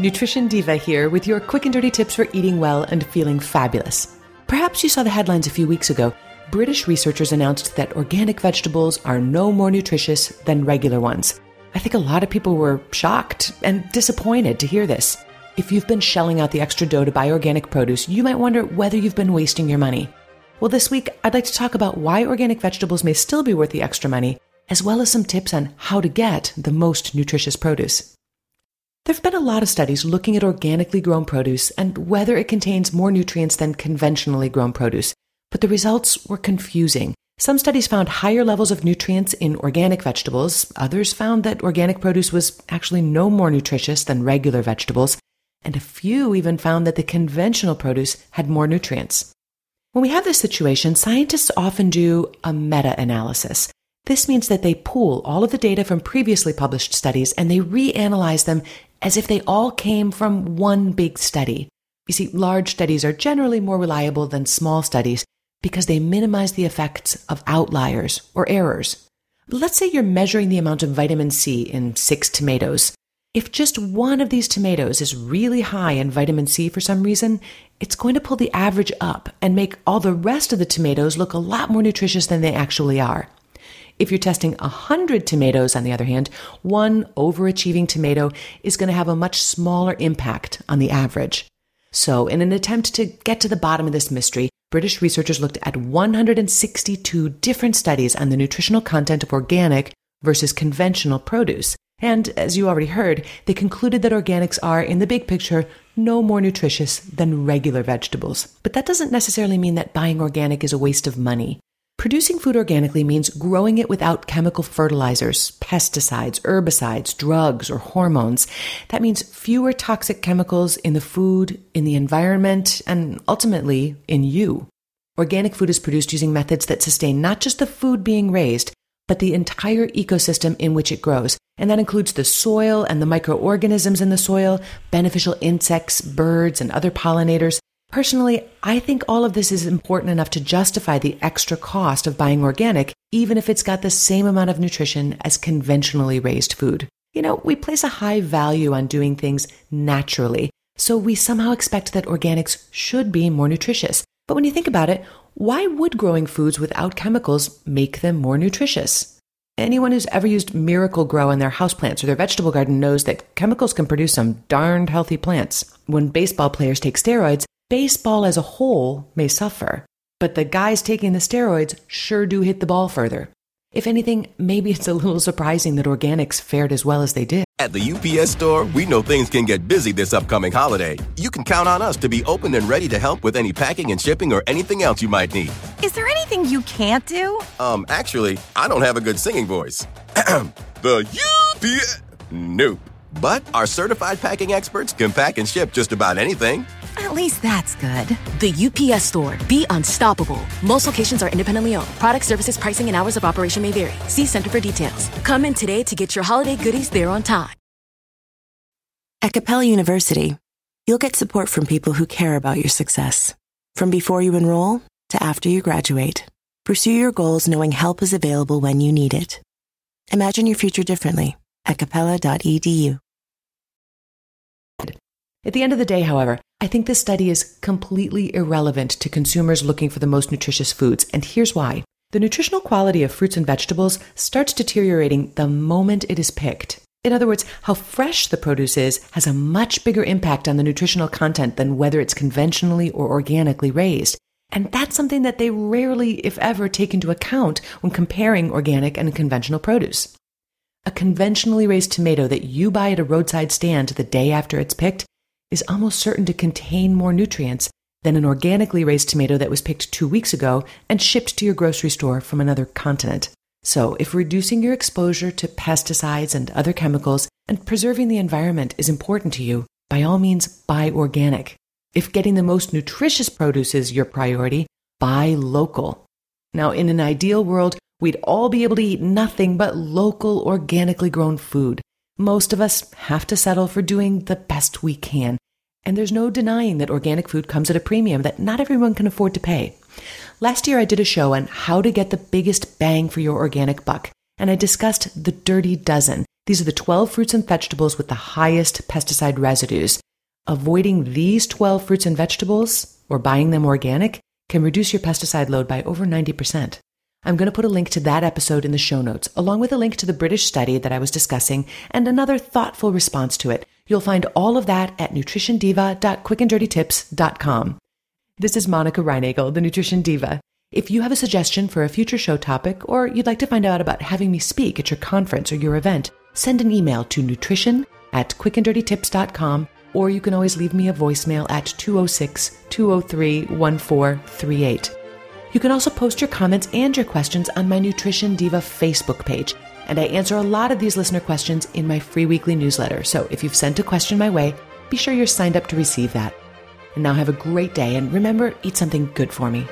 Nutrition Diva here with your quick and dirty tips for eating well and feeling fabulous. Perhaps you saw the headlines a few weeks ago. British researchers announced that organic vegetables are no more nutritious than regular ones. I think a lot of people were shocked and disappointed to hear this. If you've been shelling out the extra dough to buy organic produce, you might wonder whether you've been wasting your money. Well, this week, I'd like to talk about why organic vegetables may still be worth the extra money, as well as some tips on how to get the most nutritious produce. There have been a lot of studies looking at organically grown produce and whether it contains more nutrients than conventionally grown produce, but the results were confusing. Some studies found higher levels of nutrients in organic vegetables, others found that organic produce was actually no more nutritious than regular vegetables, and a few even found that the conventional produce had more nutrients. When we have this situation, scientists often do a meta analysis. This means that they pool all of the data from previously published studies and they reanalyze them as if they all came from one big study. You see, large studies are generally more reliable than small studies because they minimize the effects of outliers or errors. Let's say you're measuring the amount of vitamin C in six tomatoes. If just one of these tomatoes is really high in vitamin C for some reason, it's going to pull the average up and make all the rest of the tomatoes look a lot more nutritious than they actually are. If you're testing 100 tomatoes, on the other hand, one overachieving tomato is going to have a much smaller impact on the average. So, in an attempt to get to the bottom of this mystery, British researchers looked at 162 different studies on the nutritional content of organic versus conventional produce. And as you already heard, they concluded that organics are, in the big picture, no more nutritious than regular vegetables. But that doesn't necessarily mean that buying organic is a waste of money. Producing food organically means growing it without chemical fertilizers, pesticides, herbicides, drugs, or hormones. That means fewer toxic chemicals in the food, in the environment, and ultimately in you. Organic food is produced using methods that sustain not just the food being raised, but the entire ecosystem in which it grows. And that includes the soil and the microorganisms in the soil, beneficial insects, birds, and other pollinators, Personally, I think all of this is important enough to justify the extra cost of buying organic, even if it's got the same amount of nutrition as conventionally raised food. You know, we place a high value on doing things naturally, so we somehow expect that organics should be more nutritious. But when you think about it, why would growing foods without chemicals make them more nutritious? Anyone who's ever used Miracle-Gro in their houseplants or their vegetable garden knows that chemicals can produce some darned healthy plants. When baseball players take steroids, baseball as a whole may suffer, but the guys taking the steroids sure do hit the ball further. If anything, maybe it's a little surprising that organics fared as well as they did. At the UPS store, we know things can get busy this upcoming holiday. You can count on us to be open and ready to help with any packing and shipping or anything else you might need. Is there anything you can't do? Um, actually, I don't have a good singing voice. the UPS. Nope. But our certified packing experts can pack and ship just about anything. At least that's good. The UPS store. Be unstoppable. Most locations are independently owned. Product services, pricing, and hours of operation may vary. See Center for details. Come in today to get your holiday goodies there on time. At Capella University, you'll get support from people who care about your success. From before you enroll to after you graduate, pursue your goals knowing help is available when you need it. Imagine your future differently at capella.edu. At the end of the day, however, I think this study is completely irrelevant to consumers looking for the most nutritious foods, and here's why. The nutritional quality of fruits and vegetables starts deteriorating the moment it is picked. In other words, how fresh the produce is has a much bigger impact on the nutritional content than whether it's conventionally or organically raised. And that's something that they rarely, if ever, take into account when comparing organic and conventional produce. A conventionally raised tomato that you buy at a roadside stand the day after it's picked is almost certain to contain more nutrients than an organically raised tomato that was picked two weeks ago and shipped to your grocery store from another continent. So, if reducing your exposure to pesticides and other chemicals and preserving the environment is important to you, by all means, buy organic. If getting the most nutritious produce is your priority, buy local. Now, in an ideal world, we'd all be able to eat nothing but local, organically grown food. Most of us have to settle for doing the best we can. And there's no denying that organic food comes at a premium that not everyone can afford to pay. Last year, I did a show on how to get the biggest bang for your organic buck, and I discussed the dirty dozen. These are the 12 fruits and vegetables with the highest pesticide residues. Avoiding these 12 fruits and vegetables, or buying them organic, can reduce your pesticide load by over 90%. I'm going to put a link to that episode in the show notes, along with a link to the British study that I was discussing and another thoughtful response to it. You'll find all of that at nutritiondiva.quickanddirtytips.com. This is Monica Reinagel, the Nutrition Diva. If you have a suggestion for a future show topic, or you'd like to find out about having me speak at your conference or your event, send an email to nutrition at quickanddirtytips.com, or you can always leave me a voicemail at 206 203 1438. You can also post your comments and your questions on my Nutrition Diva Facebook page, and I answer a lot of these listener questions in my free weekly newsletter. So if you've sent a question my way, be sure you're signed up to receive that. And now have a great day, and remember, eat something good for me.